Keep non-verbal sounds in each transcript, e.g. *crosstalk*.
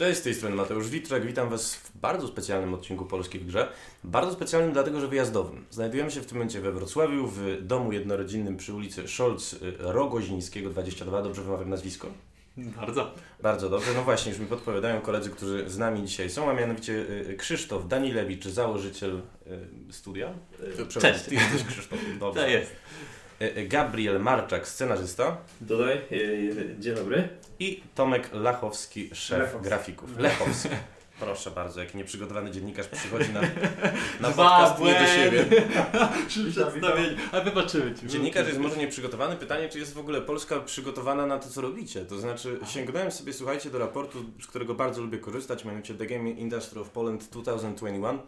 Cześć, z tej strony Mateusz Witrek. Witam Was w bardzo specjalnym odcinku Polski w Grze. Bardzo specjalnym dlatego, że wyjazdowym. Znajdujemy się w tym momencie we Wrocławiu, w domu jednorodzinnym przy ulicy Szolc y, Rogozińskiego 22. Dobrze wymawiam nazwisko? Bardzo. Bardzo dobrze. No właśnie, już mi podpowiadają koledzy, którzy z nami dzisiaj są, a mianowicie y, Krzysztof Danilewicz, założyciel y, studia. Cześć. Ty jesteś Krzysztof. *laughs* Dobrze. To jest. Gabriel Marczak, scenarzysta. Dodaj, dzień dobry. I Tomek Lachowski, szef Lechowski. grafików. Lechowski. Proszę bardzo, jak nieprzygotowany dziennikarz przychodzi na, na podcast nie do siebie. Przy przedstawieniu. A wybaczymy Ci. Dziennikarz jest może nieprzygotowany. Pytanie, czy jest w ogóle Polska przygotowana na to, co robicie? To znaczy, sięgnąłem sobie, słuchajcie, do raportu, z którego bardzo lubię korzystać, mianowicie The Game Industry of Poland 2021, e,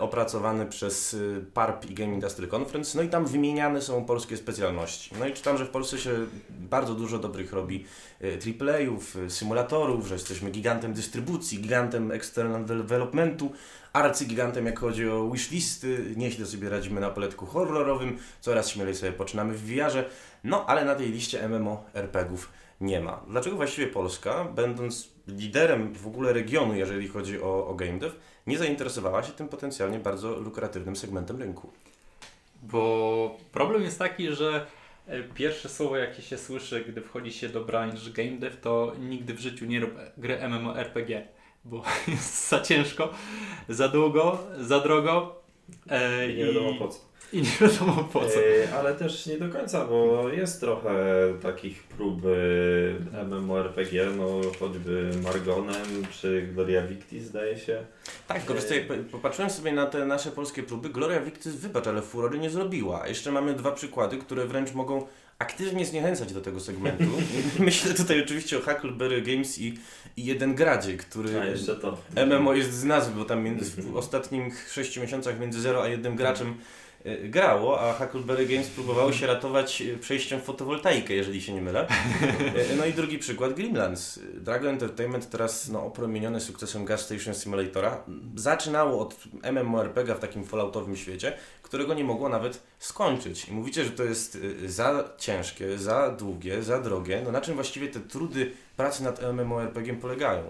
opracowany przez e, PARP i Game Industry Conference. No i tam wymieniane są polskie specjalności. No i czytam, że w Polsce się bardzo dużo dobrych robi e, AAA-ów, e, symulatorów, że jesteśmy gigantem dystrybucji, gigantem external developmentu, arcygigantem, jak chodzi o wishlisty, nieźle sobie radzimy na poletku horrorowym, coraz śmielej sobie poczynamy w VR-ze, no ale na tej liście MMO RPGów nie ma. Dlaczego właściwie Polska, będąc liderem w ogóle regionu, jeżeli chodzi o, o game dev, nie zainteresowała się tym potencjalnie bardzo lukratywnym segmentem rynku? Bo problem jest taki, że e, pierwsze słowo jakie się słyszy, gdy wchodzi się do branży game dev, to nigdy w życiu nie rób gry MMORPG, bo *laughs* jest za ciężko, za długo, za drogo e, I nie wiadomo po co. I nie wiadomo po co. E, ale też nie do końca, bo jest trochę takich prób e, MMORPG, no choćby Margonem czy Gloria Victis zdaje się. Tak, jak po- popatrzyłem sobie na te nasze polskie próby, Gloria Victis, wybacz, ale furory nie zrobiła. A Jeszcze mamy dwa przykłady, które wręcz mogą aktywnie zniechęcać do tego segmentu. *laughs* Myślę tutaj oczywiście o Huckleberry Games i, i Jeden Gradzie, który A jeszcze to. MMO jest z nazwy, bo tam między, w ostatnich 6 miesiącach między 0 a 1 graczem grało, a Huckleberry Games próbowało się ratować e, przejściem w fotowoltaikę, jeżeli się nie mylę. E, No i drugi przykład, Grimlands. Dragon Entertainment teraz no, opromieniony sukcesem Gas Station Simulatora zaczynało od MMORPG w takim falloutowym świecie, którego nie mogło nawet skończyć. I mówicie, że to jest e, za ciężkie, za długie, za drogie. No na czym właściwie te trudy pracy nad MMORPG polegają?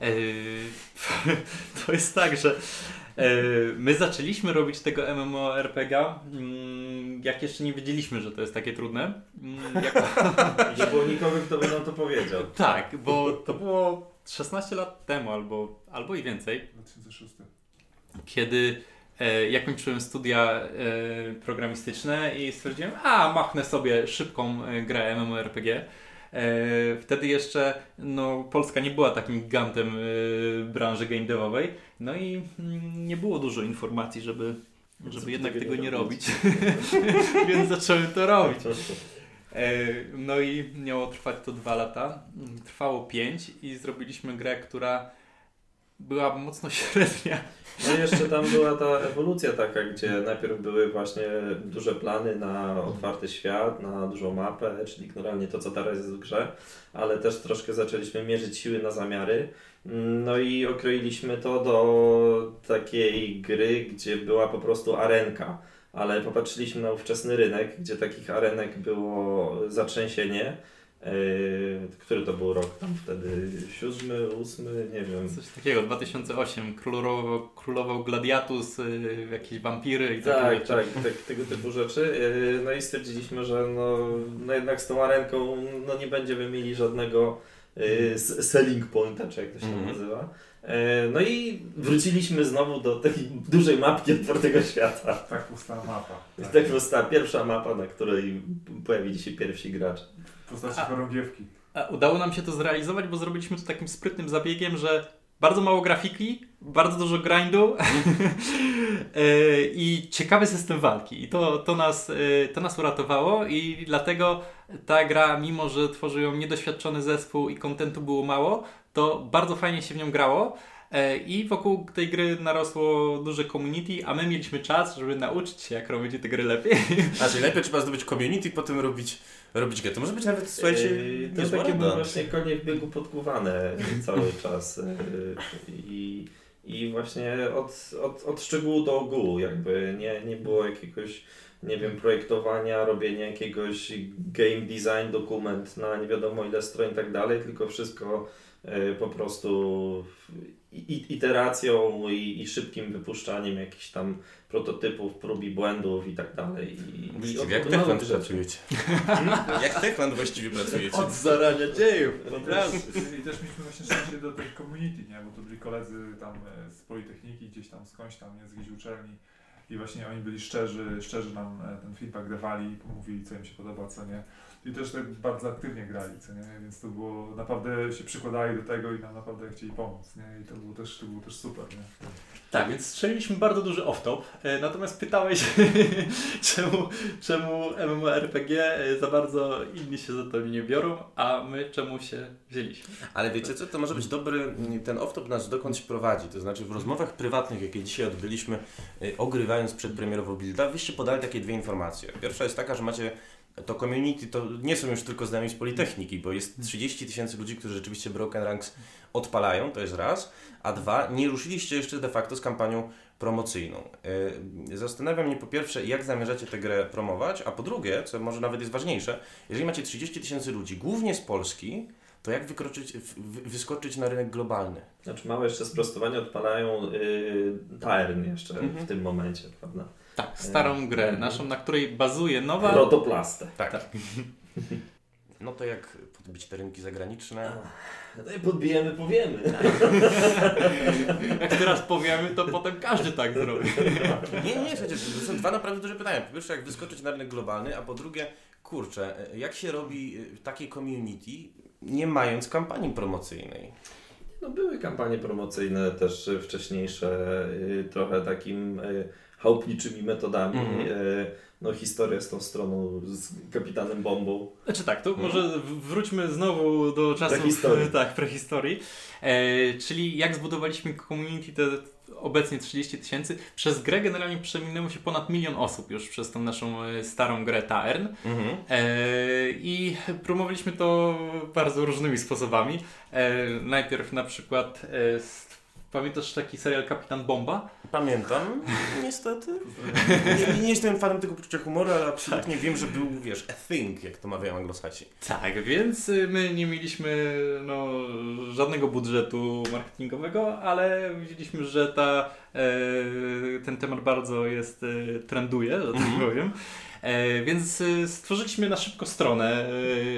E, *laughs* to jest tak, że e, my zaczęliśmy robić tego MMORPG, mm, jak jeszcze nie wiedzieliśmy, że to jest takie trudne. Mm, Jak, *laughs* Nie było nikogo, kto by nam to powiedział. tak, bo to było 16 lat temu albo, albo i więcej, 2006. kiedy e, ja kończyłem studia e, programistyczne i stwierdziłem, a machnę sobie szybką e, grę MMORPG. E, wtedy jeszcze no, Polska nie była takim gigantem e, branży game devowej, no i mm, nie było dużo informacji, żeby, żeby jednak tego nie robić. *laughs* Więc zacząłem to robić. *laughs* E, No i miało trwać to dwa lata. Trwało pięć i zrobiliśmy grę, która była mocno *laughs* średnia. No jeszcze tam była ta ewolucja taka, gdzie najpierw były właśnie duże plany na otwarty świat, na dużą mapę, czyli generalnie to, co teraz jest w grze, ale też troszkę zaczęliśmy mierzyć siły na zamiary. No i okroiliśmy to do takiej gry, gdzie była po prostu arenka. Ale popatrzyliśmy na ówczesny rynek, gdzie takich arenek było zatrzęsienie. Yy, który to był rok tam wtedy? Siódmy, ósmy, nie wiem. Coś takiego, 2008, królował, królował Gladiatus, y, jakieś wampiry i takie Tak, rzeczy. tak, tak, tego typu rzeczy. Yy, No i stwierdziliśmy, że no, no jednak z tą arenką no nie będziemy mieli żadnego s- selling pointa, czy jak to się Mhm. nazywa. Yy, No i wróciliśmy znowu do takiej dużej mapki otwartego świata. Tak powstała mapa. Tak. tak powstała pierwsza mapa, na której pojawili się pierwsi gracze. Postaci chorągiewki. A udało nam się to zrealizować, bo zrobiliśmy to takim sprytnym zabiegiem, że bardzo mało grafiki, bardzo dużo grindu *laughs* e, i ciekawy system walki. I to, to, nas, e, to nas uratowało i dlatego ta gra, mimo że tworzył ją niedoświadczony zespół i kontentu było mało, to bardzo fajnie się w nią grało. E, I wokół tej gry narosło duże community, a my mieliśmy czas, żeby nauczyć się, jak robić te gry lepiej. *laughs* Czyli najpierw *laughs* trzeba zdobyć community, potem robić, robić grę. To może być nawet, słuchajcie, Yy, to takie były właśnie konie w biegu podkuwane *laughs* cały czas. Yy, I i właśnie od, od, od szczegółu do ogółu jakby nie, nie było jakiegoś nie wiem, projektowania, robienia jakiegoś game design dokument na nie wiadomo ile stron i tak dalej, tylko wszystko po prostu iteracją i, i szybkim wypuszczaniem jakichś tam prototypów, prób i błędów i tak dalej. I, i jak Techland pracujecie? *laughs* jak Techland właściwie pracujecie? Od zarania dziejów. I też mieliśmy właśnie szczęście do tej community, nie? bo to byli koledzy tam e, z Politechniki, gdzieś tam skądś tam, nie? z jakiejś uczelni. I właśnie oni byli szczerzy, szczerzy nam e, ten feedback dawali, mówili co im się podoba, co nie i też tak bardzo aktywnie grali, co nie? Więc to było, naprawdę się przykładali do tego i nam naprawdę chcieli pomóc, nie? I to było też, to było też super, nie? Tak, więc strzeliliśmy bardzo duży off-top, e, natomiast pytałeś, *laughs* czemu, czemu MMORPG e, za bardzo inni się za to nie biorą, a my czemu się wzięliśmy. Ale wiecie co, to może być dobry, ten off-top nas dokądś prowadzi, to znaczy w rozmowach prywatnych, jakie dzisiaj odbyliśmy, e, ogrywając przedpremierowo builda, wyście podali takie dwie informacje. Pierwsza jest taka, że macie to community to nie są już tylko znajomi z Politechniki, bo jest 30 tysięcy ludzi, którzy rzeczywiście Broken Ranks odpalają, to jest raz, a dwa, nie ruszyliście jeszcze de facto z kampanią promocyjną. E, Zastanawia mnie po pierwsze, jak zamierzacie tę grę promować, a po drugie, co może nawet jest ważniejsze, jeżeli macie 30 tysięcy ludzi, głównie z Polski, to jak wykroczyć, wyskoczyć na rynek globalny? Znaczy małe jeszcze sprostowanie odpalają yy, Taern jeszcze -hmm. w mhm. tym momencie, prawda? Tak, starą grę naszą, na której bazuje nowa... Protoplastę. Tak. tak. *laughs* No to jak podbić te rynki zagraniczne? No i podbijemy, powiemy. *laughs* jak teraz powiemy, to potem każdy tak zrobi. *laughs* nie, nie, słuchajcie, to są dwa naprawdę duże pytania. Po pierwsze, jak wyskoczyć na rynek globalny, a po drugie, kurczę, jak się robi y, takie community, nie mając kampanii promocyjnej? No były kampanie promocyjne też wcześniejsze, trochę takim chałupniczymi metodami. Mm. no historia z tą stroną, z kapitanem Bombą. Znaczy tak, to mm. może wróćmy znowu do czasów prehistorii. *laughs* Tak, prehistorii. E, czyli jak zbudowaliśmy community te obecnie 30 tysięcy. Przez grę generalnie przeminęło się ponad milion osób już przez tą naszą e, starą grę Taern. Mhm. E, I promowaliśmy to bardzo różnymi sposobami. E, najpierw na przykład e, Pamiętasz taki serial Kapitan Bomba? Pamiętam, niestety. Nie, nie, jestem fanem tego poczucia humoru, ale absolutnie tak. wiem, że był, wiesz, a thing, jak to mawiają anglosaci. Tak, więc y, my nie mieliśmy no, żadnego budżetu marketingowego, ale widzieliśmy, że ta, e, ten temat bardzo jest, e, trenduje, że tak mhm. powiem. E, więc e, stworzyliśmy na szybko stronę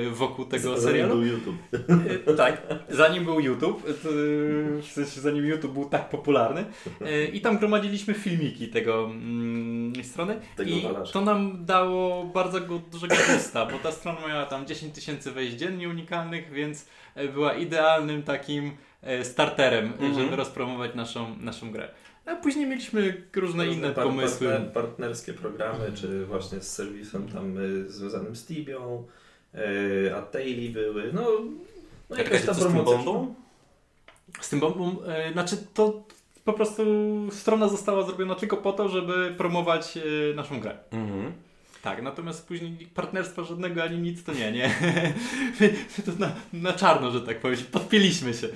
e, wokół tego zanim serialu. Zanim był YouTube. E, tak, zanim był YouTube, to, w sensie zanim YouTube był tak popularny. E, I tam gromadziliśmy filmiki tego mm, strony. Tego I to nam dało bardzo dużego boosta, bo ta strona miała tam 10 tysięcy wejść dziennie unikalnych, więc była idealnym takim starterem, mhm. żeby rozpromować naszą, naszą grę. A później mieliśmy różne, inne par pomysły. Partner, partnerskie programy, czy właśnie z serwisem tam y, związanym z Tibią, y, a Taily były. No, no jakaś ta promocja. Z tym bombą? Z tym bombą, y, znaczy to po prostu strona została zrobiona tylko po to, żeby promować naszą grę. Mhm. Tak, natomiast później partnerstwa żadnego ani nic to nie, nie. *laughs* to na, na czarno, że tak powiem, podpieliśmy się.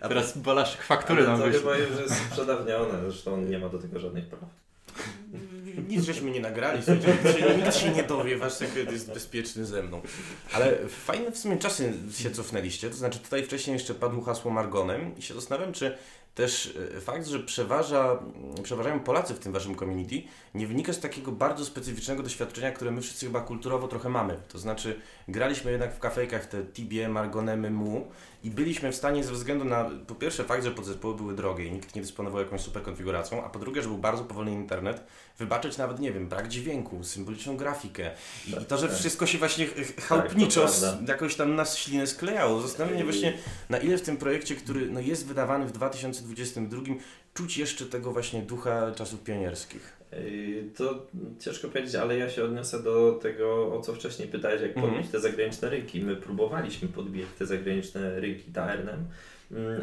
A teraz Balaszek faktury nam wyszły. To chyba już jest przedawnione, zresztą nie ma do tego żadnych praw. Nic żeśmy nie nagrali, nikt się nie dowie, wasz sekret jest bezpieczny ze mną. Ale fajne w sumie czasy się cofnęliście, to znaczy tutaj wcześniej jeszcze padło hasło Margonem i się zastanawiam, czy też e, fakt, że przeważa, przeważają Polacy w tym waszym community, nie wynika z takiego bardzo specyficznego doświadczenia, które my wszyscy chyba kulturowo trochę mamy. To znaczy, graliśmy jednak w kafejkach te Tibie, Margonemy, Mu i byliśmy w stanie ze względu na, po pierwsze, fakt, że podzespoły były drogie i nikt nie dysponował jakąś super konfiguracją, a po drugie, że był bardzo powolny internet, wybaczyć nawet, nie wiem, brak dźwięku, symboliczną grafikę i, i to, że tak. wszystko się właśnie chałupniczo tak, jakoś tam nas ślinę sklejało. Zastanawiam mnie właśnie, na ile w tym projekcie, który no, jest wydawany w 2022, czuć jeszcze tego właśnie ducha czasów pionierskich. To ciężko powiedzieć, ale ja się odniosę do tego, o co wcześniej pytałeś, jak podbić mm -hmm. te zagraniczne rynki. My próbowaliśmy podbijać te zagraniczne rynki TRN-em,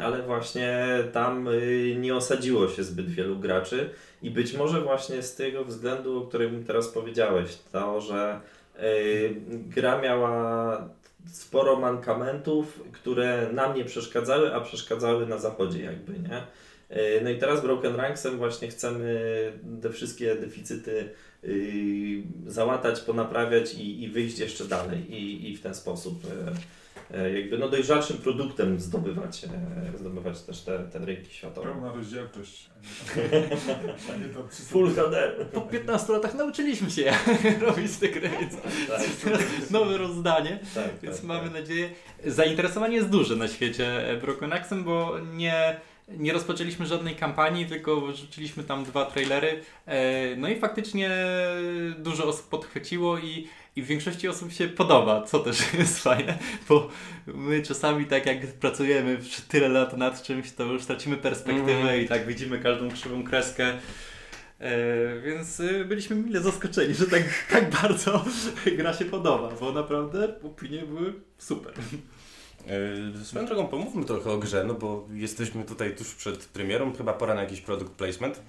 ale właśnie tam y, nie osadziło się zbyt wielu graczy i być może właśnie z tego względu, o którym teraz powiedziałeś, to, że y, gra miała sporo mankamentów, które nam nie przeszkadzały, a przeszkadzały na zachodzie jakby, nie? E, No i teraz Broken Ranksem właśnie chcemy te wszystkie deficyty y, załatać, ponaprawiać i, i wyjść jeszcze dalej i, i w ten sposób jakby no dojrzalszym produktem zdobywać, e, zdobywać też te, te rynki światowe. Pełna rozdzielczość. Full HD. Po 15 latach nauczyliśmy się *laughs* robić te gry. więc Tak, Teraz nowe rozdanie. tak, Więc tak, mamy tak. nadzieję. Zainteresowanie jest duże na świecie e, Broken Axem, bo nie, nie rozpoczęliśmy żadnej kampanii, tylko wrzuciliśmy tam dwa trailery. E, No i faktycznie dużo osób podchwyciło i, i w większości osób się podoba, co też *laughs* jest fajne, bo my czasami tak jak pracujemy przez tyle lat nad czymś, to już tracimy perspektywę Mhm. i tak widzimy każdą krzywą kreskę. E, więc y, byliśmy mile zaskoczeni, że tak, tak bardzo *laughs* gra się podoba, bo naprawdę opinie były super. Yy, Swoją drogą pomówmy trochę o grze, no bo jesteśmy tutaj tuż przed premierą, chyba pora na jakiś product placement.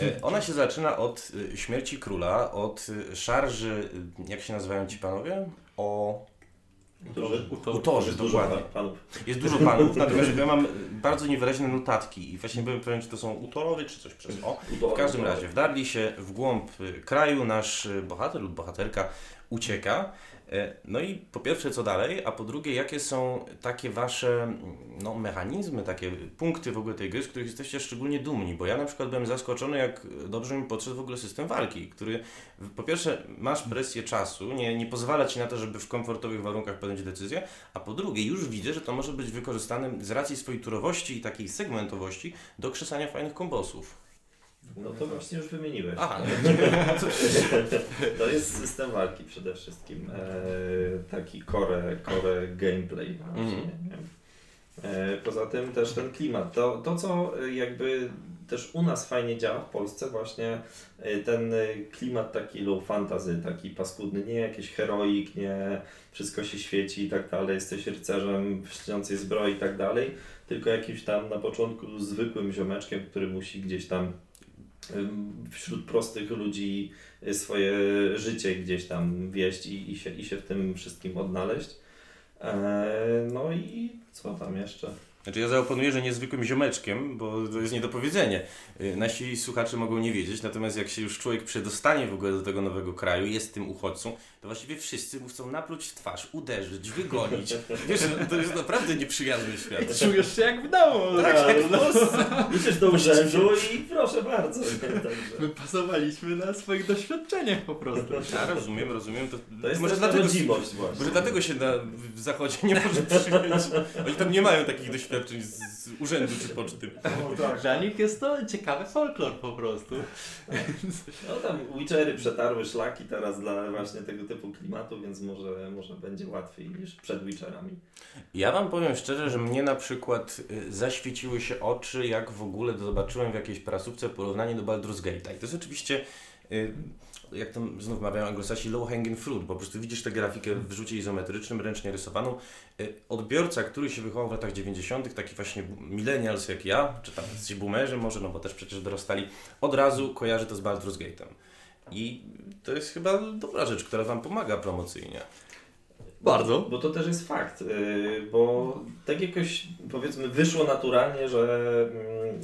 Yy, Ona się zaczyna od yy, śmierci króla, od szarży, jak się nazywają ci panowie? O... Duży. Uto- Utorzy, Dużo dokładnie. panów. Jest dużo panów, natomiast ja mam bardzo niewyraźne notatki i właśnie byłem pewien, czy to są utorowie, czy coś przez o. W każdym razie, wdarli się w głąb kraju, nasz bohater lub bohaterka ucieka. E, No i po pierwsze, co dalej, a po drugie, jakie są takie wasze mm, no, mechanizmy, takie punkty w ogóle tej gry, z których jesteście szczególnie dumni? Bo ja na przykład byłem zaskoczony, jak dobrze mi podszedł w ogóle system walki, który po pierwsze masz presję czasu, nie, nie pozwala ci na to, żeby w komfortowych warunkach podjąć decyzję, a po drugie już widzę, że to może być wykorzystane z racji swojej turowości i takiej segmentowości do krzesania fajnych kombosów. No to właśnie już wymieniłeś. Aha, To jest system walki przede wszystkim. E, taki core, core gameplay właśnie. Mhm. E, poza tym też ten klimat. To, to co jakby też u nas fajnie działa w Polsce właśnie e, ten klimat taki low fantasy, taki paskudny, nie jakiś heroik, nie wszystko się świeci i tak dalej, jesteś rycerzem w śniącej zbroi i tak dalej, tylko jakimś tam na początku zwykłym ziomeczkiem, który musi gdzieś tam wśród prostych ludzi swoje życie gdzieś tam wieść i, i, się, i się w tym wszystkim odnaleźć. E, no i co tam jeszcze? Znaczy ja zaoponuję, że niezwykłym ziomeczkiem, bo to jest niedopowiedzenie. Y, Nasi słuchacze mogą nie wiedzieć, natomiast jak się już człowiek przedostanie w ogóle do tego nowego kraju, jest tym uchodźcą, to właściwie wszyscy mu chcą napluć w twarz, uderzyć, wygonić. *laughs* Wiesz, no to jest naprawdę nieprzyjazny świat. Czujesz się jak w domu. Tak, jak w Polsce. *laughs* Idziesz do urzędu i proszę bardzo. *laughs* My pasowaliśmy na swoich doświadczeniach po prostu. Ja rozumiem, rozumiem. To, To jest może dlatego, rodzimość właśnie. może dlatego się na, w zachodzie nie może przyjąć. Oni tam nie mają takich doświadczeń z, z urzędu czy poczty. Tak. Dla nich jest to ciekawy folklor po prostu. No tam Witchery przetarły szlaki teraz dla właśnie tego typu klimatu, więc może, może będzie łatwiej niż przed Witcherami. Ja Wam powiem szczerze, że mnie na przykład y, zaświeciły się oczy, jak w ogóle zobaczyłem w jakiejś prasówce porównanie do Baldur's Gate'a. I to jest oczywiście, y, jak to znów mawiają anglosasi, low hanging fruit, bo po prostu widzisz tę grafikę w rzucie izometrycznym, ręcznie rysowaną. Y, Odbiorca, który się wychował w latach 90., taki właśnie millennials jak ja, czy tam ci boomerzy może, no bo też przecież dorastali, od razu kojarzy to z Baldur's Gate'em. I to jest chyba dobra rzecz, która Wam pomaga promocyjnie. Bardzo. Bo to też jest fakt, yy, bo tak jakoś powiedzmy wyszło naturalnie, że mm,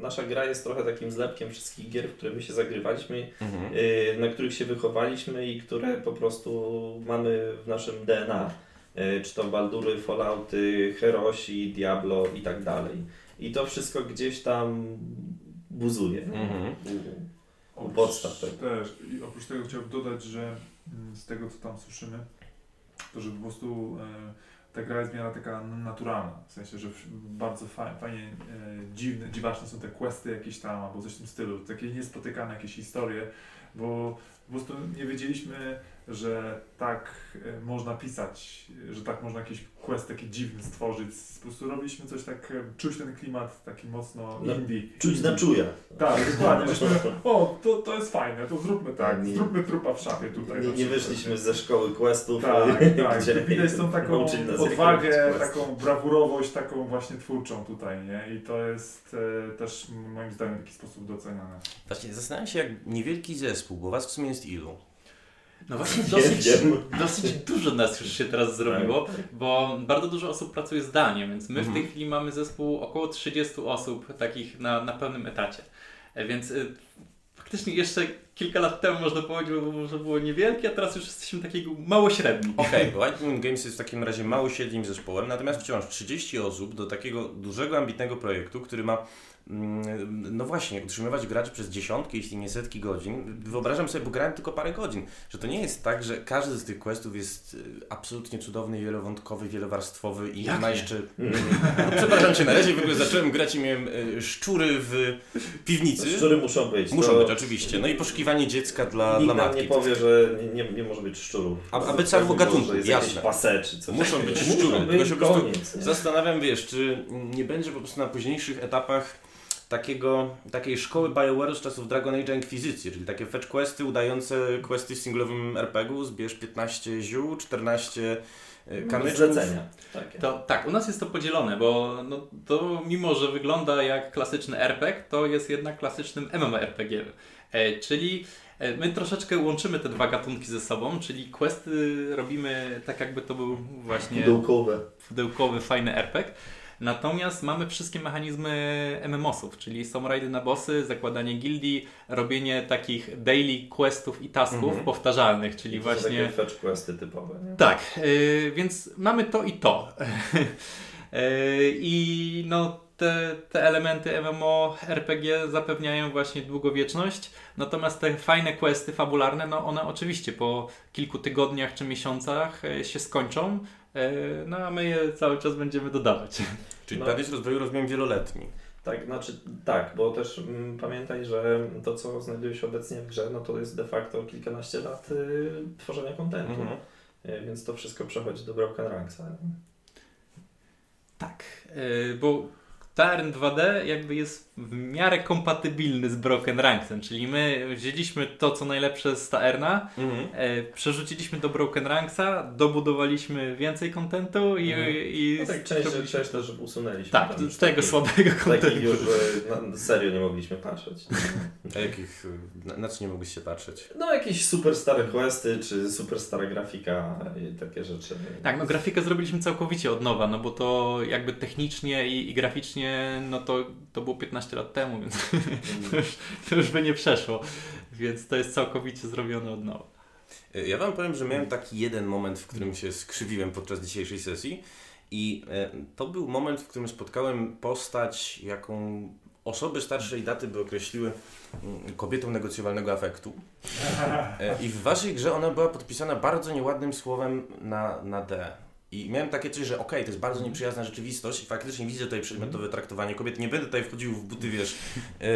nasza gra jest trochę takim zlepkiem wszystkich gier, w które my się zagrywaliśmy, Mhm. yy, na których się wychowaliśmy i które po prostu mamy w naszym DNA. Yy, Czy to Baldury, Fallouty, Herosi, Diablo i tak dalej. I to wszystko gdzieś tam buzuje. Mhm. U, u podstaw tego. Też. I oprócz tego chciałbym dodać, że mm, z tego co tam słyszymy, to że po prostu e, ta gra jest w miarę taka naturalna. W sensie, że bardzo fa fajnie e, dziwne, dziwaczne są te questy jakieś tam, albo coś w tym stylu. Takie niespotykane jakieś historie, bo po prostu nie wiedzieliśmy, że tak e, można pisać, że tak można jakiś quest taki dziwny stworzyć. Po prostu robiliśmy coś tak, e, czuć ten klimat taki mocno No, indie. Czuć na czuja. Tak, dokładnie. Żeśmy, *laughs* o, to, to jest fajne, to zróbmy tak, Nie- zróbmy trupa w szafie tutaj. Nie, na nie wyszliśmy ze szkoły questów, Tak, tak. *laughs* gdzie Widać tą taką *laughs* odwagę, taką brawurowość, taką właśnie twórczą tutaj, nie? I to jest e, też moim zdaniem w taki sposób doceniane. Właśnie zastanawiam się, jak niewielki zespół, bo was w sumie jest ilu? No właśnie Nie dosyć, dosyć dużo nas już się teraz zrobiło, Tak. bo bardzo dużo osób pracuje zdalnie, więc my w tej Mhm. chwili mamy zespół około 30 osób takich na, na pełnym etacie. E, Więc y, faktycznie jeszcze kilka lat temu można powiedzieć, że było niewielkie, a teraz już jesteśmy takiego mało średni. Okej, okay, Lightning Games jest w takim razie mało średnim zespołem, natomiast wciąż 30 osób do takiego dużego, ambitnego projektu, który ma no właśnie, utrzymywać graczy przez dziesiątki, jeśli nie setki godzin. Wyobrażam sobie, bo grałem tylko parę godzin, że to nie jest tak, że każdy z tych questów jest y, absolutnie cudowny, wielowątkowy, wielowarstwowy i Jak ma jeszcze... *laughs* No, przepraszam Cię, na razie w ogóle zacząłem grać i miałem y, szczury w piwnicy. Szczury muszą być. Muszą to być, oczywiście. No i poszukiwanie dziecka dla, Nikt dla matki. nie powie, że nie, nie, nie może być szczurów. A- aby całego gatunku, jasne. pase czy coś. Muszą być *laughs* Muszą szczury, być, po prostu koniec, nie? Zastanawiam, wiesz, czy nie będzie po prostu na późniejszych etapach takiego, takiej szkoły BioWare'u z czasów Dragon Age Inkwizycji, czyli takie fetch questy udające questy w singlowym RPG-u, zbierz 15 ziół, 14 e, kamyczków. Zlecenia. Takie. To, tak, u nas jest to podzielone, bo no, to mimo, że wygląda jak klasyczny RPG, to jest jednak klasycznym MMORPG. E, czyli e, my troszeczkę łączymy te dwa gatunki ze sobą, czyli questy robimy tak jakby to był właśnie Pudełkowe. pudełkowy, fajny RPG. Natomiast mamy wszystkie mechanizmy MMOsów, czyli są rajdy na bossy, zakładanie gildii, robienie takich daily questów i tasków Mhm. powtarzalnych, czyli To są właśnie... Takie fetch questy typowe. Nie? Tak, yy, więc mamy to i to. Yy, *laughs* I no, te, te elementy MMO RPG zapewniają właśnie długowieczność, natomiast te fajne questy fabularne, no one oczywiście po kilku tygodniach czy miesiącach yy, się skończą, no a my je cały czas będziemy dodawać. *laughs* Czyli No. plan jest rozwoju, rozumiem, wieloletni. Tak, znaczy tak, bo też mm, pamiętaj, że to co znajduje się obecnie w grze, no to jest de facto kilkanaście lat y, tworzenia kontentu. Mhm. Y, Więc to wszystko przechodzi do Broken Ranksa. Tak, yy, bo Tarn 2D jakby jest w miarę kompatybilny z Broken Ranksem, czyli my wzięliśmy to, co najlepsze z Taerna, Mhm. E, przerzuciliśmy do Broken Ranksa, dobudowaliśmy więcej kontentu i, Mhm. i No tak, część, zrobiliśmy część to. też usunęliśmy. Tak, z tego takich- słabego kontentu. już, że na serio nie mogliśmy patrzeć. *laughs* A jakich, na, na co nie mogłyście patrzeć? No jakieś super stare questy, czy super stara grafika i takie rzeczy. Tak, no grafikę zrobiliśmy całkowicie od nowa, no bo to jakby technicznie i, i graficznie, no to, to było 15 lat temu, więc *laughs* to już, to już by nie przeszło. Więc to jest całkowicie zrobione od nowa. Y, Ja Wam powiem, że miałem taki jeden moment, w którym się skrzywiłem podczas dzisiejszej sesji i e, to był moment, w którym spotkałem postać, jaką osoby starszej daty by określiły mm, kobietą negocjowalnego afektu. E, I w Waszej grze ona była podpisana bardzo nieładnym słowem na, na D. I miałem takie coś, że okej, to jest bardzo nieprzyjazna rzeczywistość i faktycznie widzę tutaj przedmiotowe traktowanie kobiet. Nie będę tutaj wchodził w buty, wiesz, e,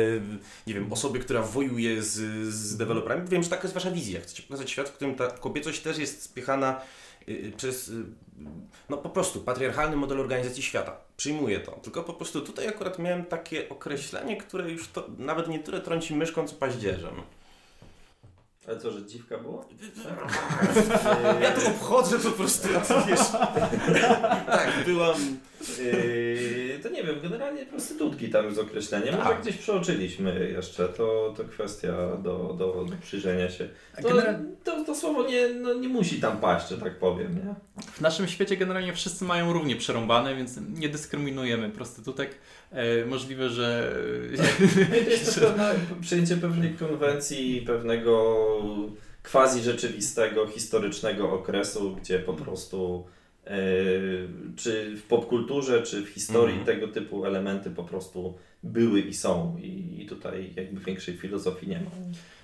nie wiem, osoby, która wojuje z, z deweloperami. Wiem, że taka jest Wasza wizja. Chcecie pokazać świat, w którym ta kobiecość też jest spychana y, przez, y, no po prostu, patriarchalny model organizacji świata. Przyjmuję to. Tylko po prostu tutaj akurat miałem takie określenie, które już to nawet nie tyle trąci myszką, co paździerzem. Ale co, że dziwka było? Ja to obchodzę po prostu, a ty wiesz. tak, byłam... Yy, to nie wiem, generalnie prostytutki tam z określeniem. Może Tak. gdzieś przeoczyliśmy jeszcze, to, to kwestia do, do, do przyjrzenia się. To, to, to słowo nie, no, nie musi tam paść, że tak powiem. Nie? W naszym świecie generalnie wszyscy mają równie przerąbane, więc nie dyskryminujemy prostytutek. E, możliwe, że No to jest pewne przyjęcie pewnej konwencji, pewnego quasi rzeczywistego, historycznego okresu, gdzie po prostu czy w popkulturze, czy w historii Mhm. tego typu elementy po prostu były i są. I, I tutaj jakby większej filozofii nie ma.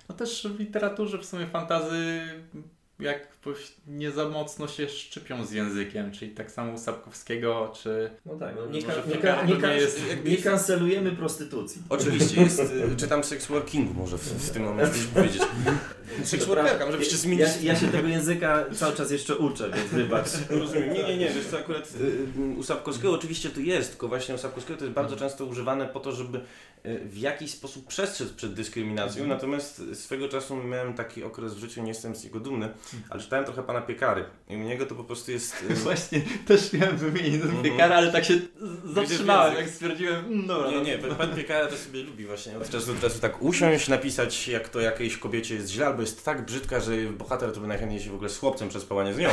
No też w literaturze w sumie fantazy jakoś nie za mocno się szczypią z językiem, czyli tak samo u Sapkowskiego, czy... No tak, no Może nie, ka- w nie, ka- to nie, ka- jest- nie kancelujemy prostytucji. Oczywiście, jest, y, czytam Sex Workingu, może w, w tym momencie *laughs* powiedzieć. Sex Workerka, może byście zmienić... Ja, ja się tego języka cały czas jeszcze uczę, więc wybacz. Rozumiem. Nie, nie, nie, wiesz co, akurat y, y, u Sapkowskiego oczywiście to jest, tylko właśnie u Sapkowskiego to jest bardzo często używane po to, żeby y, w jakiś sposób przestrzec przed dyskryminacją, Mhm. natomiast swego czasu miałem taki okres w życiu, nie jestem z niego dumny, Mhm. ale czytałem trochę pana Piekary i u niego to po prostu jest... *laughs* Właśnie, też miałem wymienić ten Mhm. piekara, ale tak się zatrzymałem, jak stwierdziłem, mm, dobra. Nie, no. nie, pan Piekara to sobie lubi właśnie od czasu do czasu tak usiąść, napisać jak to jakiejś kobiecie jest źle, albo jest tak brzydka, że bohater to by najchętniej się w ogóle z chłopcem przespała, z nią.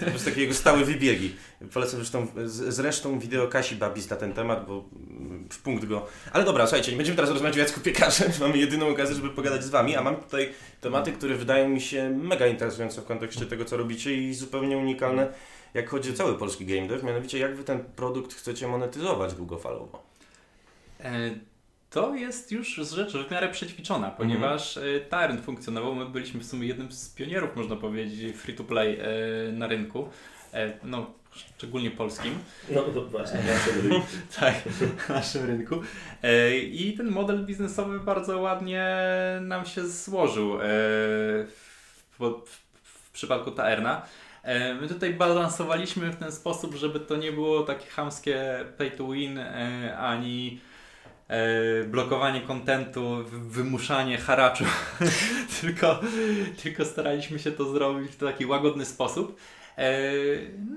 To prostu takie jego stałe wybiegi. Polecam zresztą, zresztą wideo Kasi Babis na ten temat, bo mm, w punkt go... Ale dobra, słuchajcie, nie będziemy teraz rozmawiać o Jacku Piekarze, *laughs* mamy jedyną okazję, żeby pogadać z Wami, a mam tutaj tematy, które wydają mi się mega interesujące w kontekście tego, co robicie i zupełnie unikalne, jak chodzi o cały polski game dev, mianowicie jak Wy ten produkt chcecie monetyzować długofalowo. E, To jest już rzecz w miarę przećwiczona, ponieważ e, Tyrant funkcjonował. My byliśmy w sumie jednym z pionierów, można powiedzieć, free to play e, na rynku. E, No, szczególnie polskim. No to właśnie, naszym rynku. *laughs* Tak, na naszym rynku. I ten model biznesowy bardzo ładnie nam się złożył w, przypadku Taerna. My tutaj balansowaliśmy w ten sposób, żeby to nie było takie chamskie pay to win, ani blokowanie kontentu, wy- wymuszanie haraczu, *laughs* tylko, tylko staraliśmy się to zrobić w taki łagodny sposób. E,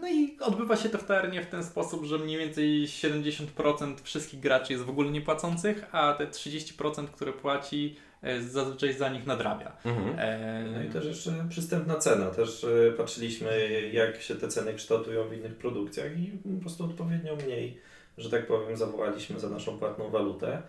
No i odbywa się to w Taernie w ten sposób, że mniej więcej 70% wszystkich graczy jest w ogóle niepłacących, a te 30%, które płaci, e, zazwyczaj za nich nadrabia. Mhm. E, No i też jeszcze przystępna cena. Też e, patrzyliśmy, jak się te ceny kształtują w innych produkcjach i po prostu odpowiednio mniej, że tak powiem, zawołaliśmy za naszą płatną walutę.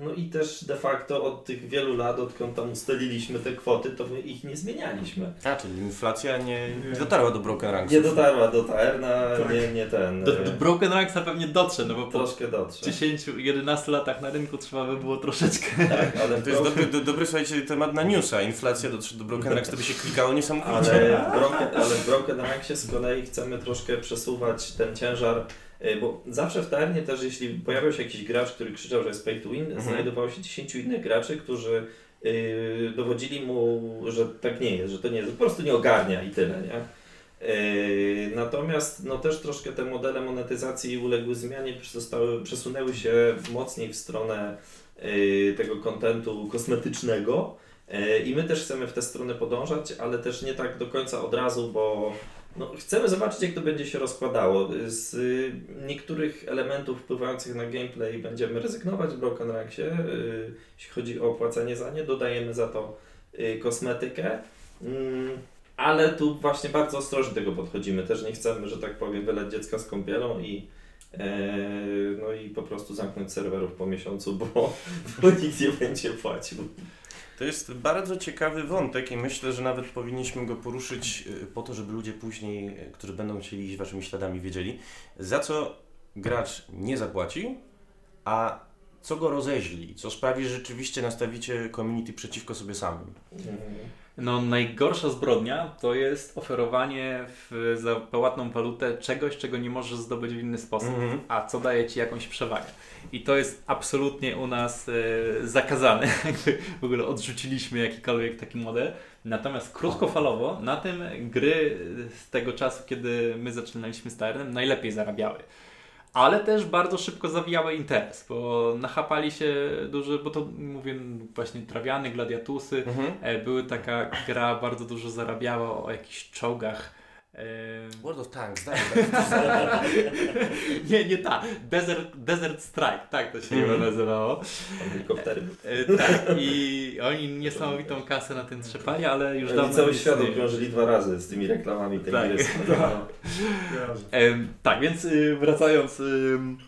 No i też de facto od tych wielu lat, odkąd tam ustaliliśmy te kwoty, to my ich nie zmienialiśmy. A, czyli inflacja nie, nie dotarła do Broken Ranks. Nie dotarła do Taerna, Tak. nie, nie ten. do, do e, Broken Ranksa pewnie dotrze, no bo po troszkę dotrze. 10-11 latach na rynku trzeba by było troszeczkę. Tak, ale To jest dobry, do, dobry słuchajcie, temat na newsa. Inflacja dotrze do Broken Ranks, to by się klikało niesamowicie. Ale w, Broken, ale w Broken Ranksie z kolei chcemy troszkę przesuwać ten ciężar, bo zawsze w Taernie też, jeśli pojawiał się jakiś gracz, który krzyczał, że jest pay to win, Mhm. znajdowało się 10 innych graczy, którzy y, dowodzili mu, że tak nie jest, że to nie jest, po prostu nie ogarnia i tyle, nie? Y, Natomiast no też troszkę te modele monetyzacji uległy zmianie, zostały, przesunęły się mocniej w stronę y, tego kontentu kosmetycznego. E, I my też chcemy w tę stronę podążać, ale też nie tak do końca od razu, bo no, chcemy zobaczyć, jak to będzie się rozkładało. Z y, niektórych elementów wpływających na gameplay będziemy rezygnować w Broken Ranksie, y, jeśli chodzi o płacenie za nie, dodajemy za to y, kosmetykę. Mm, ale tu właśnie bardzo ostrożnie tego podchodzimy. Też nie chcemy, że tak powiem, wylać dziecka z kąpielą i e, no i po prostu zamknąć serwerów po miesiącu, bo, *laughs* bo nikt nie będzie płacił. To jest bardzo ciekawy wątek i myślę, że nawet powinniśmy go poruszyć y, po to, żeby ludzie później, y, którzy będą chcieli iść waszymi śladami, wiedzieli, za co gracz nie zapłaci, a co go rozeźli, co sprawi, że rzeczywiście nastawicie community przeciwko sobie samym. No, najgorsza zbrodnia to jest oferowanie w, za płatną walutę czegoś, czego nie możesz zdobyć w inny sposób, Mhm. a co daje ci jakąś przewagę. I to jest absolutnie u nas e, zakazane. *laughs* W ogóle odrzuciliśmy jakikolwiek taki model. Natomiast krótkofalowo na tym gry z tego czasu, kiedy my zaczynaliśmy z najlepiej zarabiały. Ale też bardzo szybko zawijały interes, bo nachapali się duże, bo to mówię właśnie trawiany, gladiatusy, Mhm. E, Były taka gra, bardzo dużo zarabiała o jakichś czołgach. World of Tanks, tak. *laughs* nie, nie ta. Desert, Desert Strike, tak to się chyba nazywało. Helikoptery. E, tak, i oni niesamowitą kasę na tym trzepali, ale już dawno cały świat okrążyli dwa razy z tymi reklamami tej Tak. gry. No. *laughs* Em, tak, więc y, wracając, ym,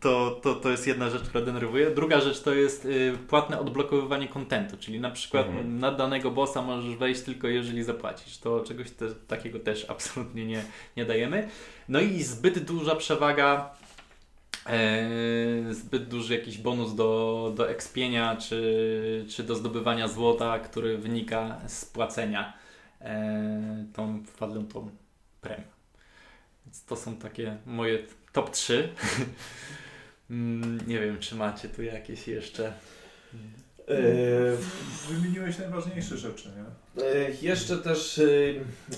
to, to, to jest jedna rzecz, która denerwuje. Druga rzecz to jest y, płatne odblokowywanie kontentu, czyli na przykład Mhm. na danego bossa możesz wejść tylko jeżeli zapłacisz. To czegoś te, takiego też *laughs* absolutnie nie, nie dajemy. No i zbyt duża przewaga, e, zbyt duży jakiś bonus do, do ekspienia, czy, czy do zdobywania złota, który wynika z płacenia e, tą wpadlą tą premię. Więc to są takie moje top 3. *laughs* Mm, Nie wiem, czy macie tu jakieś jeszcze. E, Wymieniłeś najważniejsze rzeczy, nie? e, Jeszcze też e,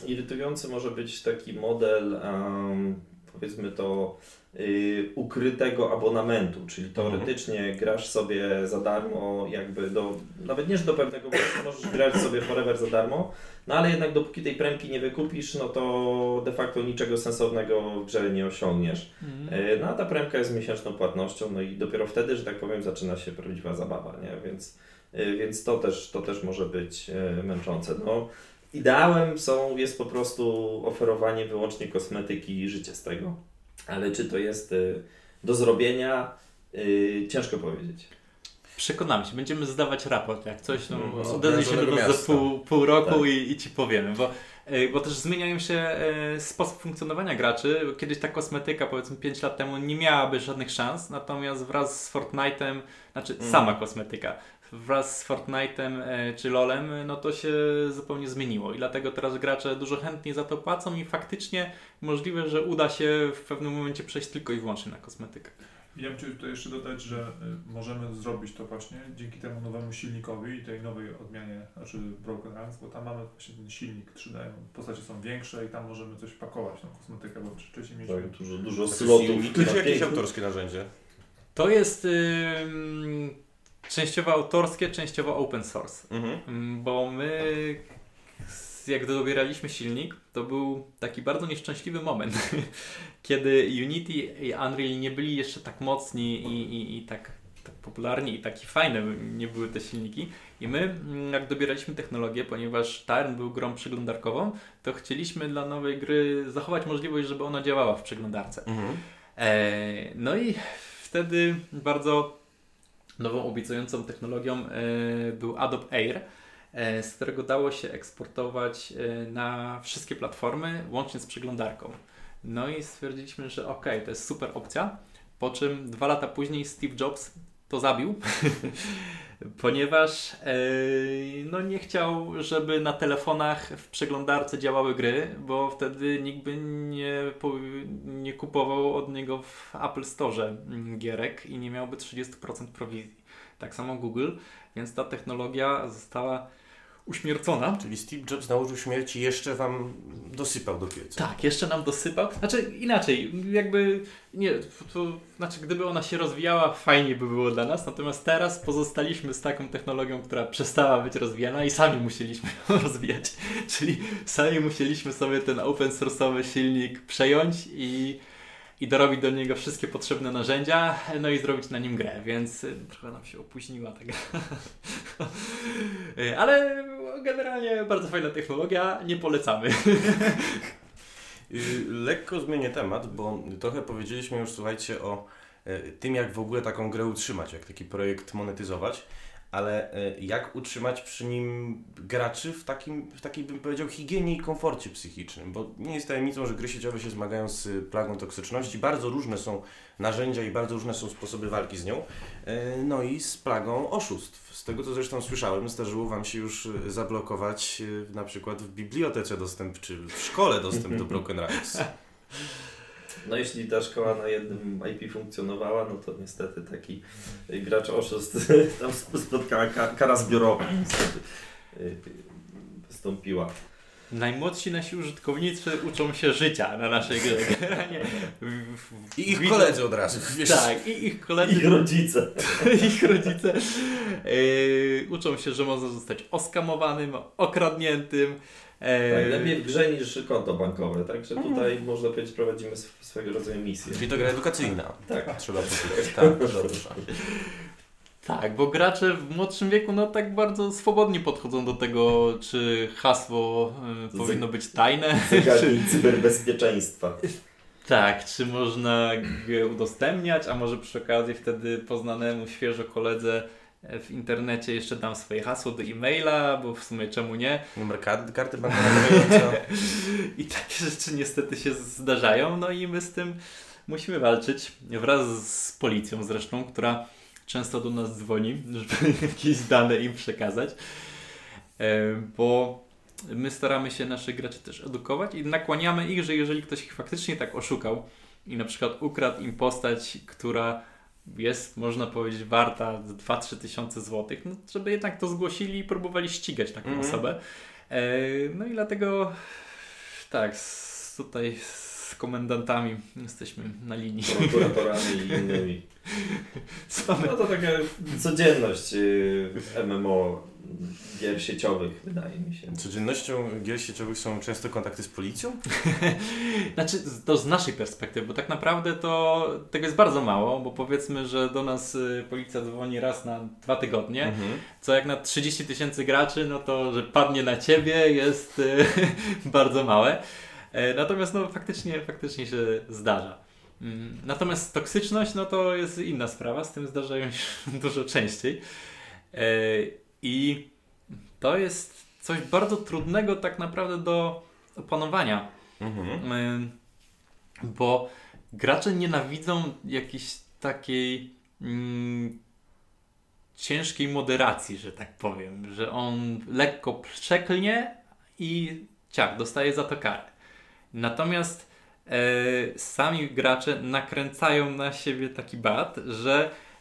irytujący może być taki model, em, powiedzmy to y, ukrytego abonamentu, czyli teoretycznie grasz sobie za darmo, jakby do, nawet nie, że do pewnego momentu, możesz grać sobie forever za darmo, no ale jednak dopóki tej premki nie wykupisz, no to de facto niczego sensownego w grze nie osiągniesz. Mhm. Y, No a ta premka jest miesięczną płatnością, no i dopiero wtedy, że tak powiem, zaczyna się prawdziwa zabawa, nie? Więc, y, więc to, też, to też może być y, męczące. No, ideałem są, jest po prostu oferowanie wyłącznie kosmetyki i życie z tego. Ale czy to jest y, do zrobienia, y, ciężko powiedzieć. Przekonamy się, będziemy zdawać raport, jak coś, no, odezwij się do nas za pół, pół roku Tak. i, i Ci powiemy, bo, e, bo też zmieniają się sposób funkcjonowania graczy. Kiedyś ta kosmetyka, powiedzmy 5 lat temu, nie miałaby żadnych szans, natomiast wraz z Fortnite'em, znaczy Mhm. sama kosmetyka, wraz z Fortnite'em e, czy LoLem, no to się zupełnie zmieniło i dlatego teraz gracze dużo chętniej za to płacą i faktycznie możliwe, że uda się w pewnym momencie przejść tylko i wyłącznie na kosmetykę. Ja bym chciał tutaj jeszcze dodać, że y, możemy zrobić to właśnie dzięki temu nowemu silnikowi i tej nowej odmianie, znaczy Broken Ranks, bo tam mamy właśnie ten silnik 3D, postacie są większe i tam możemy coś pakować, tą kosmetykę, bo wcześniej mieliśmy... Tak, dużo, dużo To jest slotów. Na czy jakieś autorskie narzędzie? To jest ym, częściowo autorskie, częściowo open source. Mhm. Ym, Bo my, jak dobieraliśmy silnik, to był taki bardzo nieszczęśliwy moment, *laughs* kiedy Unity i Unreal nie byli jeszcze tak mocni i, i, i tak, tak popularni i takie fajne nie były te silniki. I my, mm, jak dobieraliśmy technologię, ponieważ Tarn był grą przeglądarkową, to chcieliśmy dla nowej gry zachować możliwość, żeby ona działała w przeglądarce. Mhm. E, no i wtedy bardzo nową, obiecującą technologią e, był Adobe Air, e, z którego dało się eksportować e, na wszystkie platformy, łącznie z przeglądarką. No i stwierdziliśmy, że ok, to jest super opcja, po czym dwa lata później Steve Jobs to zabił, *laughs* ponieważ e, no nie chciał, żeby na telefonach w przeglądarce działały gry, bo wtedy nikt by nie, nie kupował od niego w Apple Store gierek i nie miałby 30% prowizji. Tak samo Google, więc ta technologia została uśmiercona. Czyli Steve Jobs na łożu śmierci jeszcze Wam dosypał do pieca. Tak, jeszcze nam dosypał. Znaczy inaczej, jakby nie, to, znaczy gdyby ona się rozwijała, fajnie by było dla nas, natomiast teraz pozostaliśmy z taką technologią, która przestała być rozwijana i sami musieliśmy *laughs* ją rozwijać. Czyli sami musieliśmy sobie ten open source'owy silnik przejąć i, i dorobić do niego wszystkie potrzebne narzędzia, no i zrobić na nim grę, więc y, trochę nam się opóźniła ta gra. *laughs* Y, Ale generalnie bardzo fajna technologia, nie polecamy. *laughs* Y, Lekko zmienię temat, bo trochę powiedzieliśmy już, słuchajcie, o tym, jak w ogóle taką grę utrzymać, jak taki projekt monetyzować, ale e, jak utrzymać przy nim graczy w takim, w takiej, bym powiedział, higienie i komforcie psychicznym, bo nie jest tajemnicą, że gry sieciowe się zmagają z plagą toksyczności, bardzo różne są narzędzia i bardzo różne są sposoby walki z nią, e, no i z plagą oszustw. Z tego, co zresztą słyszałem, zdarzyło Wam się już e, zablokować na przykład w bibliotece dostęp, czy w szkole dostęp do *laughs* Broken Ranks. No jeśli ta szkoła na jednym IP funkcjonowała, no to niestety taki y, gracz oszust *laughs* tam sp- spotkała ka- kara zbiorowa niestety y, wystąpiła. Najmłodsi nasi użytkownicy uczą się życia na naszej grze. *laughs* I ich widzą- koledzy od razu. Wiesz, Tak, i ich koledzy, Ich rodzice. *laughs* ich rodzice yy, uczą się, że można zostać oskamowanym, okradniętym. e, Tak, lepiej w grze niż konto bankowe, także tutaj można powiedzieć prowadzimy sw- swego rodzaju misję. Czyli to gra edukacyjna. Tak. Trzeba powiedzieć. Tak, dobrze. Tak, bo gracze w młodszym wieku no tak bardzo swobodnie podchodzą do tego, czy hasło y, powinno być tajne, *laughs* Zagadnień cyberbezpieczeństwa. tak, czy można je udostępniać, a może przy okazji wtedy poznanemu świeżo koledze e, w internecie jeszcze dam swoje hasło do e-maila, bo w sumie czemu nie. Numer karty, karty bankowej. *laughs* I takie rzeczy niestety się zdarzają, no i my z tym musimy walczyć wraz z policją zresztą, która często do nas dzwoni, żeby *laughs* jakieś dane im przekazać, E, bo my staramy się naszych graczy też edukować i nakłaniamy ich, że jeżeli ktoś ich faktycznie tak oszukał i na przykład ukradł im postać, która jest, można powiedzieć, warta 2-3 tysiące złotych, no, żeby jednak to zgłosili i próbowali ścigać taką Mhm. osobę. E, No i dlatego tak, tutaj z komendantami jesteśmy na linii. prokuratorami i innymi. My? No to taka codzienność y, MMO gier sieciowych, wydaje mi się. Codziennością gier sieciowych są często kontakty z policją? *laughs* Znaczy, to z naszej perspektywy, bo tak naprawdę to tego jest bardzo mało, bo powiedzmy, że do nas y, policja dzwoni raz na dwa tygodnie, Mhm. co jak na 30 tysięcy graczy, no to, że padnie na ciebie jest y, *laughs* bardzo małe. E, Natomiast no faktycznie, faktycznie się zdarza. Mm, Natomiast toksyczność, no to jest inna sprawa, z tym zdarzają się *laughs* dużo częściej. E, I to jest coś bardzo trudnego tak naprawdę do opanowania. Mhm. Ym, bo gracze nienawidzą jakiejś takiej mm, ciężkiej moderacji, że tak powiem, że on lekko przeklnie i ciach, dostaje za to karę. Natomiast e, sami gracze nakręcają na siebie taki bat, że e,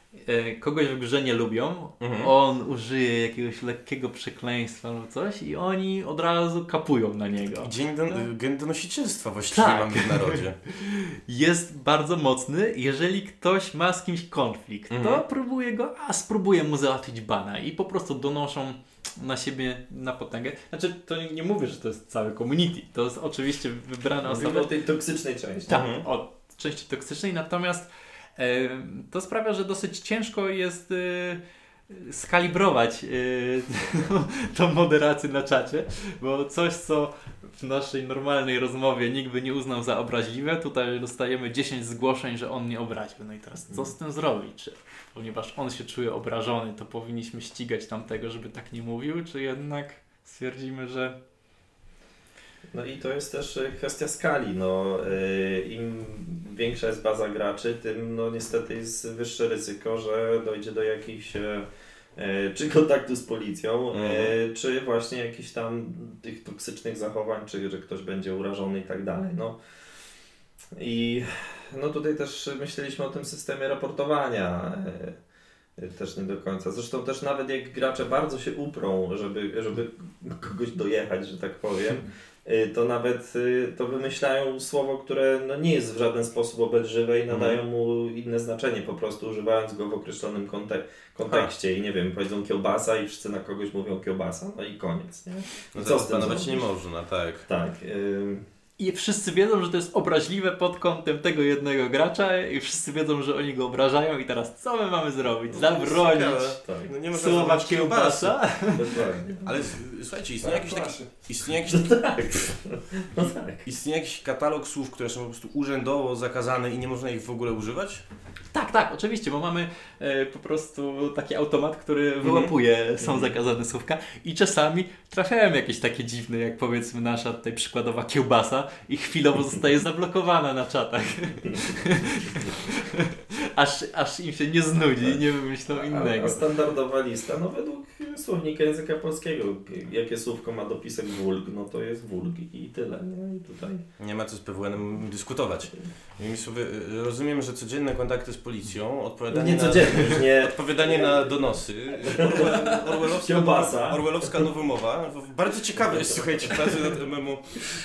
kogoś w grze nie lubią, Mhm. on użyje jakiegoś lekkiego przekleństwa lub coś i oni od razu kapują na niego. Dzień do, gen donosicielstwa właściwie Tak. mamy w narodzie. *laughs* jest bardzo mocny, jeżeli ktoś ma z kimś konflikt, to Mhm. próbuje go, a spróbuje mu załatwić bana i po prostu donoszą na siebie na potęgę. Znaczy, to nie, nie mówię, że to jest całe community, to jest oczywiście wybrane Mówimy osoby. o tej toksycznej części. Tak, Mhm. o części toksycznej, natomiast e, to sprawia, że dosyć ciężko jest e, skalibrować e, *laughs* tą moderację na czacie, bo coś, co w naszej normalnej rozmowie nikt by nie uznał za obraźliwe, tutaj dostajemy 10 zgłoszeń, że on mnie obraził. No i teraz co z tym zrobić? Czy, ponieważ on się czuje obrażony, to powinniśmy ścigać tamtego, żeby tak nie mówił, czy jednak stwierdzimy, że No i to jest też e, kwestia skali. No, e, Im większa jest baza graczy, tym no, niestety jest wyższe ryzyko, że dojdzie do jakichś e, *laughs* czy kontaktu z policją, Mhm. czy właśnie jakichś tam tych toksycznych zachowań, czy że ktoś będzie urażony i tak dalej. No. I no tutaj też myśleliśmy o tym systemie raportowania. Też nie do końca. Zresztą też nawet jak gracze bardzo się uprą, żeby, żeby kogoś dojechać, że tak powiem, *laughs* to nawet y, to wymyślają słowo, które no nie jest w żaden sposób obelżywe i nadają mu inne znaczenie, po prostu używając go w określonym kontek- kontekście. I nie wiem, powiedzą kiełbasa i wszyscy na kogoś mówią kiełbasa, no i koniec. Nie? No Co z tym panować nie można, tak. Tak. ym, I wszyscy wiedzą, że to jest obraźliwe pod kątem tego jednego gracza i wszyscy wiedzą, że oni go obrażają i teraz co my mamy zrobić? Zabronić Ciekawe. tak, No nie można słowa kiełbasa? Ale słuchajcie, istnieje jakiś taki, istnieje jakiś, Tak. *laughs* No tak. istnieje jakiś katalog słów, które są po prostu urzędowo zakazane i nie można ich w ogóle używać? Tak, tak, oczywiście, bo mamy e, po prostu taki automat, który wyłapuje są zakazane słówka i czasami trafiają jakieś takie dziwne, jak powiedzmy nasza tutaj przykładowa kiełbasa i chwilowo zostaje zablokowana na czatach. aż, aż im się nie znudzi i nie wymyślą A, innego. a standardowa lista, no według słownika języka polskiego, jakie słówko ma dopisek wulg, no to jest wulg i tyle. Nie? I tutaj Nie ma co z PWN-em dyskutować. Innymi słowy, rozumiem, że codzienne kontakty z policją, odpowiadanie nie na... nie Odpowiadanie na donosy. Orwell- *laughs* Orwellowska. Orwellowska nowomowa. Bardzo ciekawe jest, słuchajcie, pracy nad MMO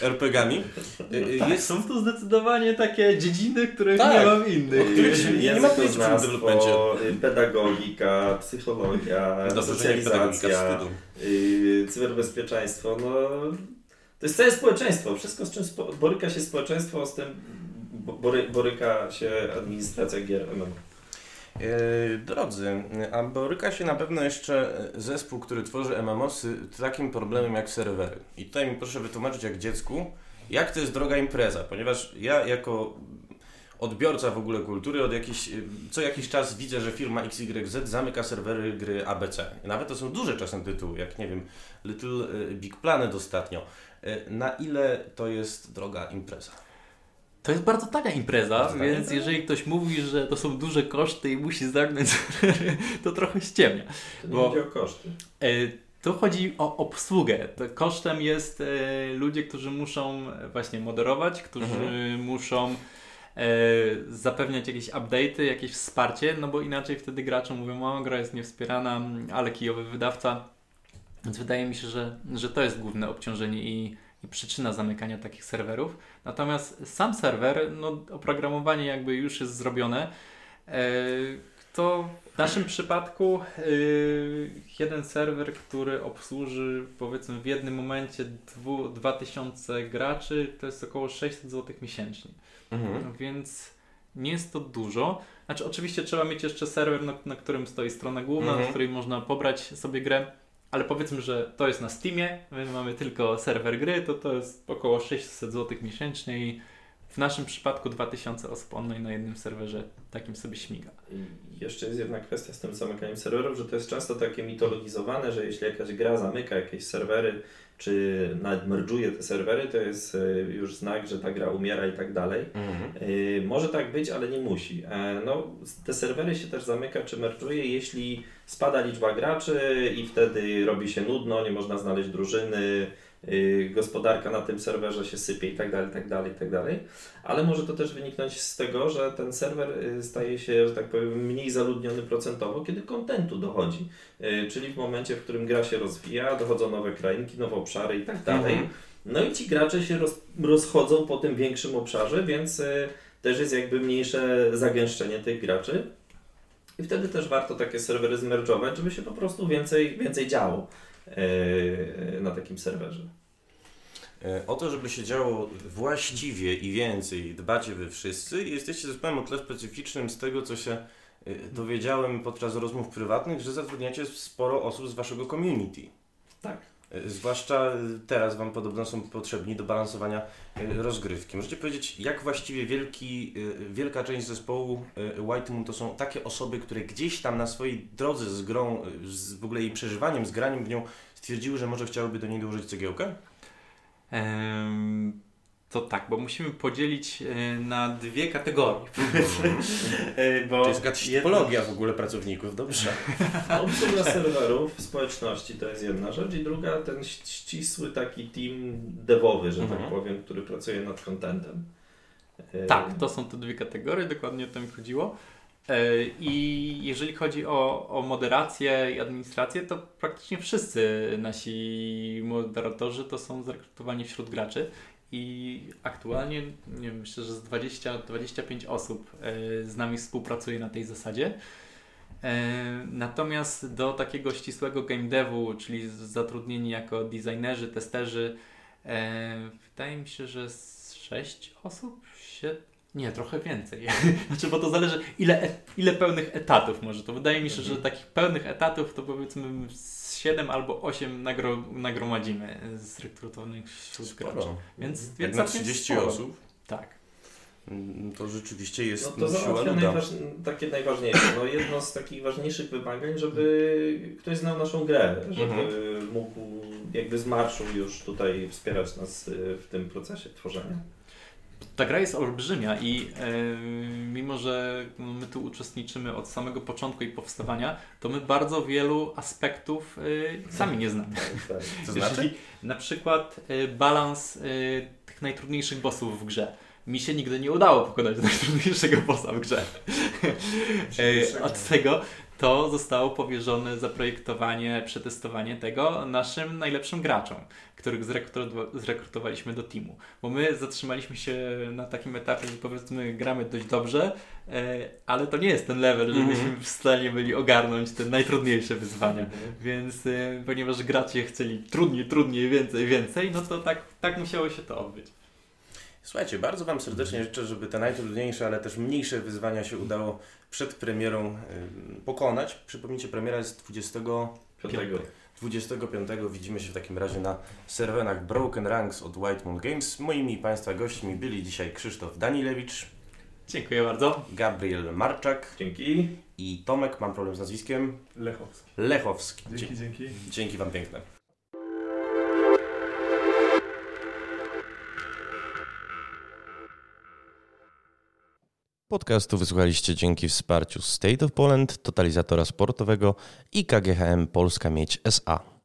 RPG-ami. Y, y, Tak, Jest, są to zdecydowanie takie dziedziny, których Tak. nie mam innych. się nie ma pojęcia w tym językoznawstwo, y, pedagogika, psychologia, dobrze, nie socjalizacja, cyberbezpieczeństwo, no to jest całe społeczeństwo. Wszystko z czym spo, boryka się społeczeństwo, z tym bo- bory, boryka się administracja gier MMO. Drodzy, a boryka się na pewno jeszcze zespół, który tworzy MMOsy takim problemem jak serwery. I tutaj mi proszę wytłumaczyć jak dziecku, jak to jest droga impreza, ponieważ ja jako odbiorca w ogóle kultury od jakiś, co jakiś czas widzę, że firma XYZ zamyka serwery gry ABC. Nawet to są duże czasem tytuły, jak nie wiem, Little e, Big Planet ostatnio. E, Na ile to jest droga impreza? To jest bardzo tania impreza, Bardzo tania więc impreza? jeżeli ktoś mówi, że to są duże koszty i musi serwery, to trochę ściemnia. To nie Bo- chodzi o koszty. Tu chodzi o obsługę. To Kosztem jest e, ludzie, którzy muszą e, właśnie moderować, którzy Mhm. muszą e, zapewniać jakieś update'y, jakieś wsparcie, no bo inaczej wtedy gracze mówią, o gra jest niewspierana, ale kijowy wydawca. Więc wydaje mi się, że, że to jest główne obciążenie i, i i przyczyna zamykania takich serwerów. Natomiast sam serwer, no oprogramowanie jakby już jest zrobione, e, to w naszym przypadku yy, jeden serwer, który obsłuży powiedzmy w jednym momencie dwu, 2000 graczy, to jest około 600 zł miesięcznie. Mhm. No więc nie jest to dużo. Znaczy oczywiście trzeba mieć jeszcze serwer, na, na którym stoi strona główna, mhm. na której można pobrać sobie grę, ale powiedzmy, że to jest na Steamie, my mamy tylko serwer gry, to to jest około 600 zł miesięcznie i w naszym przypadku 2000 osób online na jednym serwerze takim sobie śmiga. I jeszcze jest jedna kwestia z tym zamykaniem serwerów, że to jest często takie mitologizowane, że jeśli jakaś gra zamyka jakieś serwery, czy nawet merge'uje te serwery, to jest e, już znak, że ta gra umiera i tak dalej. Mhm. E, może tak być, ale nie musi. E, no, te serwery się też zamyka czy merge'uje, jeśli spada liczba graczy i wtedy robi się nudno, nie można znaleźć drużyny, gospodarka na tym serwerze się sypie i tak dalej, tak dalej, tak dalej. Ale może to też wyniknąć z tego, że ten serwer y, staje się, że tak powiem, mniej zaludniony procentowo, kiedy kontentu dochodzi. Y, czyli w momencie, w którym gra się rozwija, dochodzą nowe krainki, nowe obszary i tak dalej. Mhm. No i ci gracze się roz, rozchodzą po tym większym obszarze, więc też jest jakby mniejsze zagęszczenie tych graczy. I wtedy też warto takie serwery zmerdżować, żeby się po prostu więcej, więcej działo. E, na takim serwerze. E, o to, żeby się działo właściwie i więcej, dbacie wy wszyscy i jesteście zespołem o tle specyficznym z tego, co się e, dowiedziałem podczas rozmów prywatnych, że zatrudniacie sporo osób z waszego community. Tak. Zwłaszcza teraz Wam podobno są potrzebni do balansowania rozgrywki. Możecie powiedzieć, jak właściwie wielki, wielka część zespołu White Moon to są takie osoby, które gdzieś tam na swojej drodze z grą, z w ogóle jej przeżywaniem, z graniem w nią stwierdziły, że może chciałyby do niej dołożyć cegiełkę? Um, to tak, bo musimy podzielić e, na dwie kategorie. Mhm. E, bo to jest jakaś typologia w ogóle pracowników, dobrze. *laughs* Obsługa serwerów, społeczności to jest jedna rzecz i druga ten ścisły taki team devowy, że tak mhm. tak powiem, który pracuje nad contentem. E, tak, to są te dwie kategorie, dokładnie o to mi chodziło. I jeżeli chodzi o, o moderację i administrację, to praktycznie wszyscy nasi moderatorzy to są zrekrutowani wśród graczy. I aktualnie nie wiem, myślę, że z 20-25 osób e, z nami współpracuje na tej zasadzie. E, natomiast do takiego ścisłego game devu, czyli zatrudnieni jako designerzy, testerzy, wydaje mi się, że z 6 osób, 7, nie, trochę więcej. *laughs* znaczy, bo to zależy, ile, e, ile pełnych etatów może. To wydaje mi się, mhm. że takich pełnych etatów to powiedzmy 7 albo 8 nagro, nagromadzimy z rekrutowanych wśród graczy. Więc, mhm. więc na 30 sporo. osób? Tak. Mm, to rzeczywiście jest no to załatwia najważ... takie najważniejsze. No jedno z takich ważniejszych wymagań, żeby ktoś znał naszą grę, żeby mhm. mógł jakby z marszu już tutaj wspierać nas y, w tym procesie tworzenia. Ta gra jest olbrzymia i e, mimo, że my tu uczestniczymy od samego początku i powstawania, to my bardzo wielu aspektów e, sami nie znamy. Tak, to znaczy? na przykład e, balans tych najtrudniejszych bossów w grze. Mi się nigdy nie udało pokonać najtrudniejszego bossa w grze. Od tego to zostało powierzone zaprojektowanie, przetestowanie tego naszym najlepszym graczom, których zrekrutowaliśmy do teamu. Bo my zatrzymaliśmy się na takim etapie, że powiedzmy gramy dość dobrze, e, ale to nie jest ten level, żebyśmy mm -hmm. w stanie byli ogarnąć te najtrudniejsze wyzwania. -hmm. Więc e, ponieważ gracze chcieli trudniej, trudniej, więcej, więcej, no to tak, tak musiało się to odbyć. Słuchajcie, bardzo Wam serdecznie życzę, żeby te najtrudniejsze, ale też mniejsze wyzwania się udało przed premierą pokonać. Przypomnijcie, premiera jest 25. 25 widzimy się w takim razie na serwerach Broken Ranks od White Moon Games. Moimi Państwa gośćmi byli dzisiaj Krzysztof Danilewicz. Dziękuję bardzo. Gabriel Marczak. Dzięki. I Tomek, mam problem z nazwiskiem. Lechowski. Lechowski. Dzięki, dzięki. Dzięki Wam piękne. Podcastu wysłuchaliście dzięki wsparciu State of Poland, totalizatora sportowego i KGHM Polska Mieć SA.